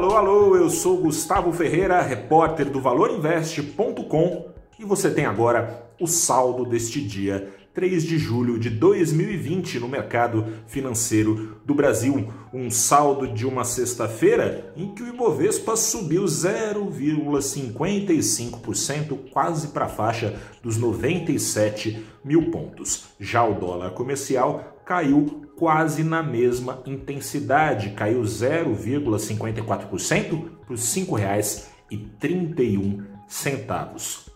Alô, alô, eu sou Gustavo Ferreira, repórter do ValorInvest.com e você tem agora o saldo deste dia 3 de julho de 2020 no mercado financeiro do Brasil. Um saldo de uma sexta-feira em que o Ibovespa subiu 0,55%, quase para a faixa dos 97 mil pontos. Já o dólar comercial caiu quase na mesma intensidade, caiu 0,54% para os R$ 5,31.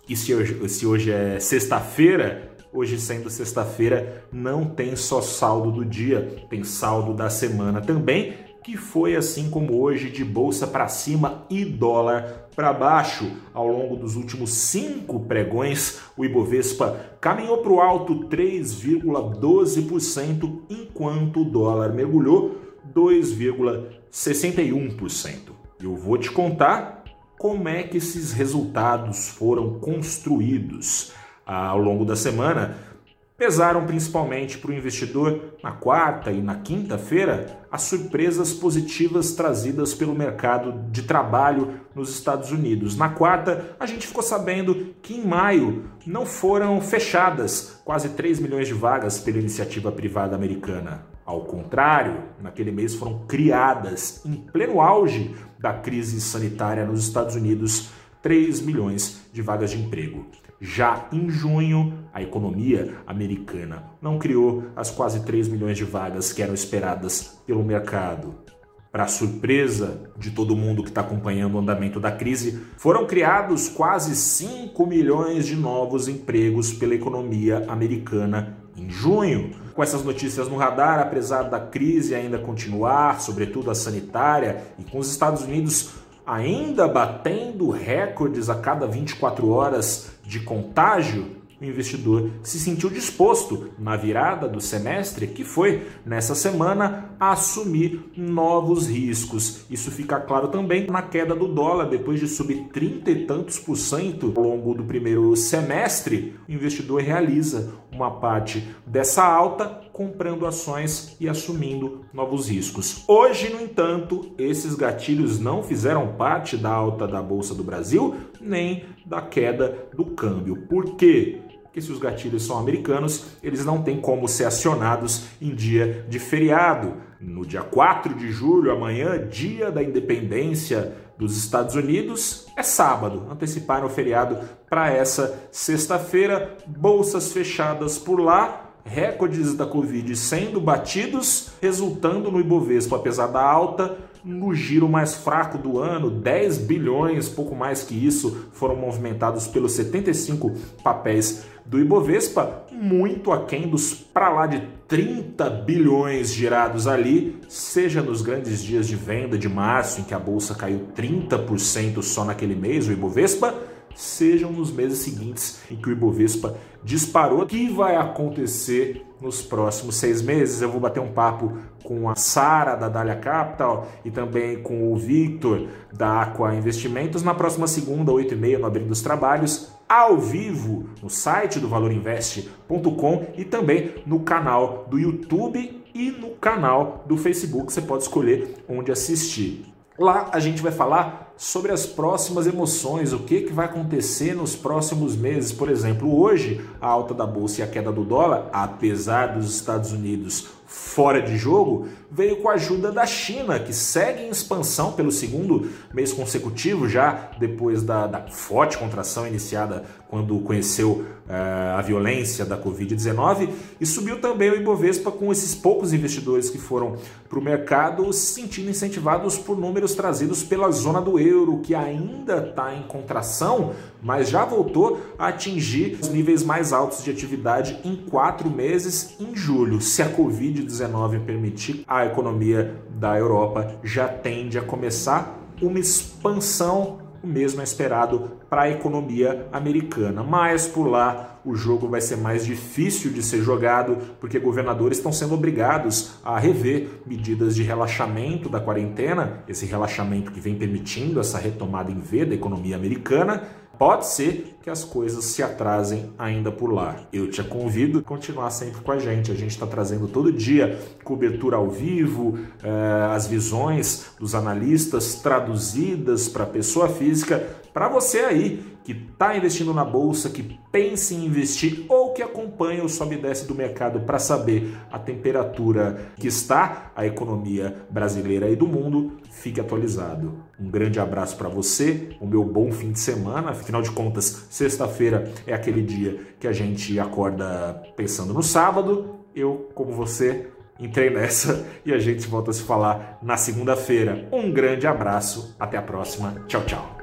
E se hoje, se hoje é sexta-feira, Hoje, sendo sexta-feira, não tem só saldo do dia, tem saldo da semana também, que foi assim como hoje de bolsa para cima e dólar para baixo. Ao longo dos últimos cinco pregões, o Ibovespa caminhou para o alto 3,12%, enquanto o dólar mergulhou 2,61%. Eu vou te contar como é que esses resultados foram construídos ao longo da semana pesaram principalmente para o investidor na quarta e na quinta-feira as surpresas positivas trazidas pelo mercado de trabalho nos Estados Unidos. Na quarta, a gente ficou sabendo que em maio não foram fechadas quase 3 milhões de vagas pela iniciativa privada americana. Ao contrário, naquele mês foram criadas, em pleno auge da crise sanitária nos Estados Unidos, 3 milhões de vagas de emprego. Já em junho, a economia americana não criou as quase 3 milhões de vagas que eram esperadas pelo mercado. Para surpresa de todo mundo que está acompanhando o andamento da crise, foram criados quase 5 milhões de novos empregos pela economia americana em junho. Com essas notícias no radar, apesar da crise ainda continuar, sobretudo a sanitária, e com os Estados Unidos ainda batendo recordes a cada 24 horas de contágio, o investidor se sentiu disposto, na virada do semestre, que foi nessa semana, a assumir novos riscos. Isso fica claro também na queda do dólar, depois de subir 30 e tantos por cento ao longo do primeiro semestre, o investidor realiza uma parte dessa alta comprando ações e assumindo novos riscos. Hoje, no entanto, esses gatilhos não fizeram parte da alta da Bolsa do Brasil nem da queda do câmbio. Por quê? Porque se os gatilhos são americanos, eles não têm como ser acionados em dia de feriado. No dia 4 de julho, amanhã, dia da independência dos Estados Unidos, é sábado. Anteciparam o feriado para essa sexta-feira. Bolsas fechadas por lá, recordes da Covid sendo batidos, resultando no Ibovespa, apesar da alta, no giro mais fraco do ano, 10 bilhões, pouco mais que isso, foram movimentados pelos 75 papéis do Ibovespa, muito aquém dos para lá de 30 bilhões girados ali, seja nos grandes dias de venda de março, em que a bolsa caiu 30% só naquele mês, o Ibovespa, sejam nos meses seguintes em que o Ibovespa disparou. O que vai acontecer nos próximos seis meses? Eu vou bater um papo com a Sara da Dália Capital e também com o Victor da Aqua Investimentos na próxima segunda, 8 e meia, no Abrindo dos Trabalhos, ao vivo no site do valorinvest.com e também no canal do YouTube e no canal do Facebook. Você pode escolher onde assistir. Lá a gente vai falar sobre as próximas emoções, o que, que vai acontecer nos próximos meses. Por exemplo, hoje a alta da bolsa e a queda do dólar, apesar dos Estados Unidos fora de jogo, veio com a ajuda da China, que segue em expansão pelo segundo mês consecutivo, já depois da, da forte contração iniciada quando conheceu uh, a violência da Covid-19, e subiu também o Ibovespa com esses poucos investidores que foram para o mercado se sentindo incentivados por números trazidos pela zona do euro, que ainda está em contração, mas já voltou a atingir os níveis mais altos de atividade em quatro meses em julho. Se a Covid-19 permitir, a economia da Europa já tende a começar uma expansão o mesmo é esperado para a economia americana. Mas por lá o jogo vai ser mais difícil de ser jogado porque governadores estão sendo obrigados a rever medidas de relaxamento da quarentena, esse relaxamento que vem permitindo essa retomada em V da economia americana pode ser que as coisas se atrasem ainda por lá. Eu te convido a continuar sempre com a gente. A gente está trazendo todo dia cobertura ao vivo, eh, as visões dos analistas traduzidas para pessoa física, para você aí que está investindo na bolsa, que pensa em investir ou que acompanha o sobe e desce do mercado para saber a temperatura que está a economia brasileira e do mundo, fique atualizado. Um grande abraço para você, o meu bom fim de semana. Afinal de contas, sexta-feira é aquele dia que a gente acorda pensando no sábado. Eu, como você, entrei nessa e a gente volta a se falar na segunda-feira. Um grande abraço, até a próxima. Tchau, tchau.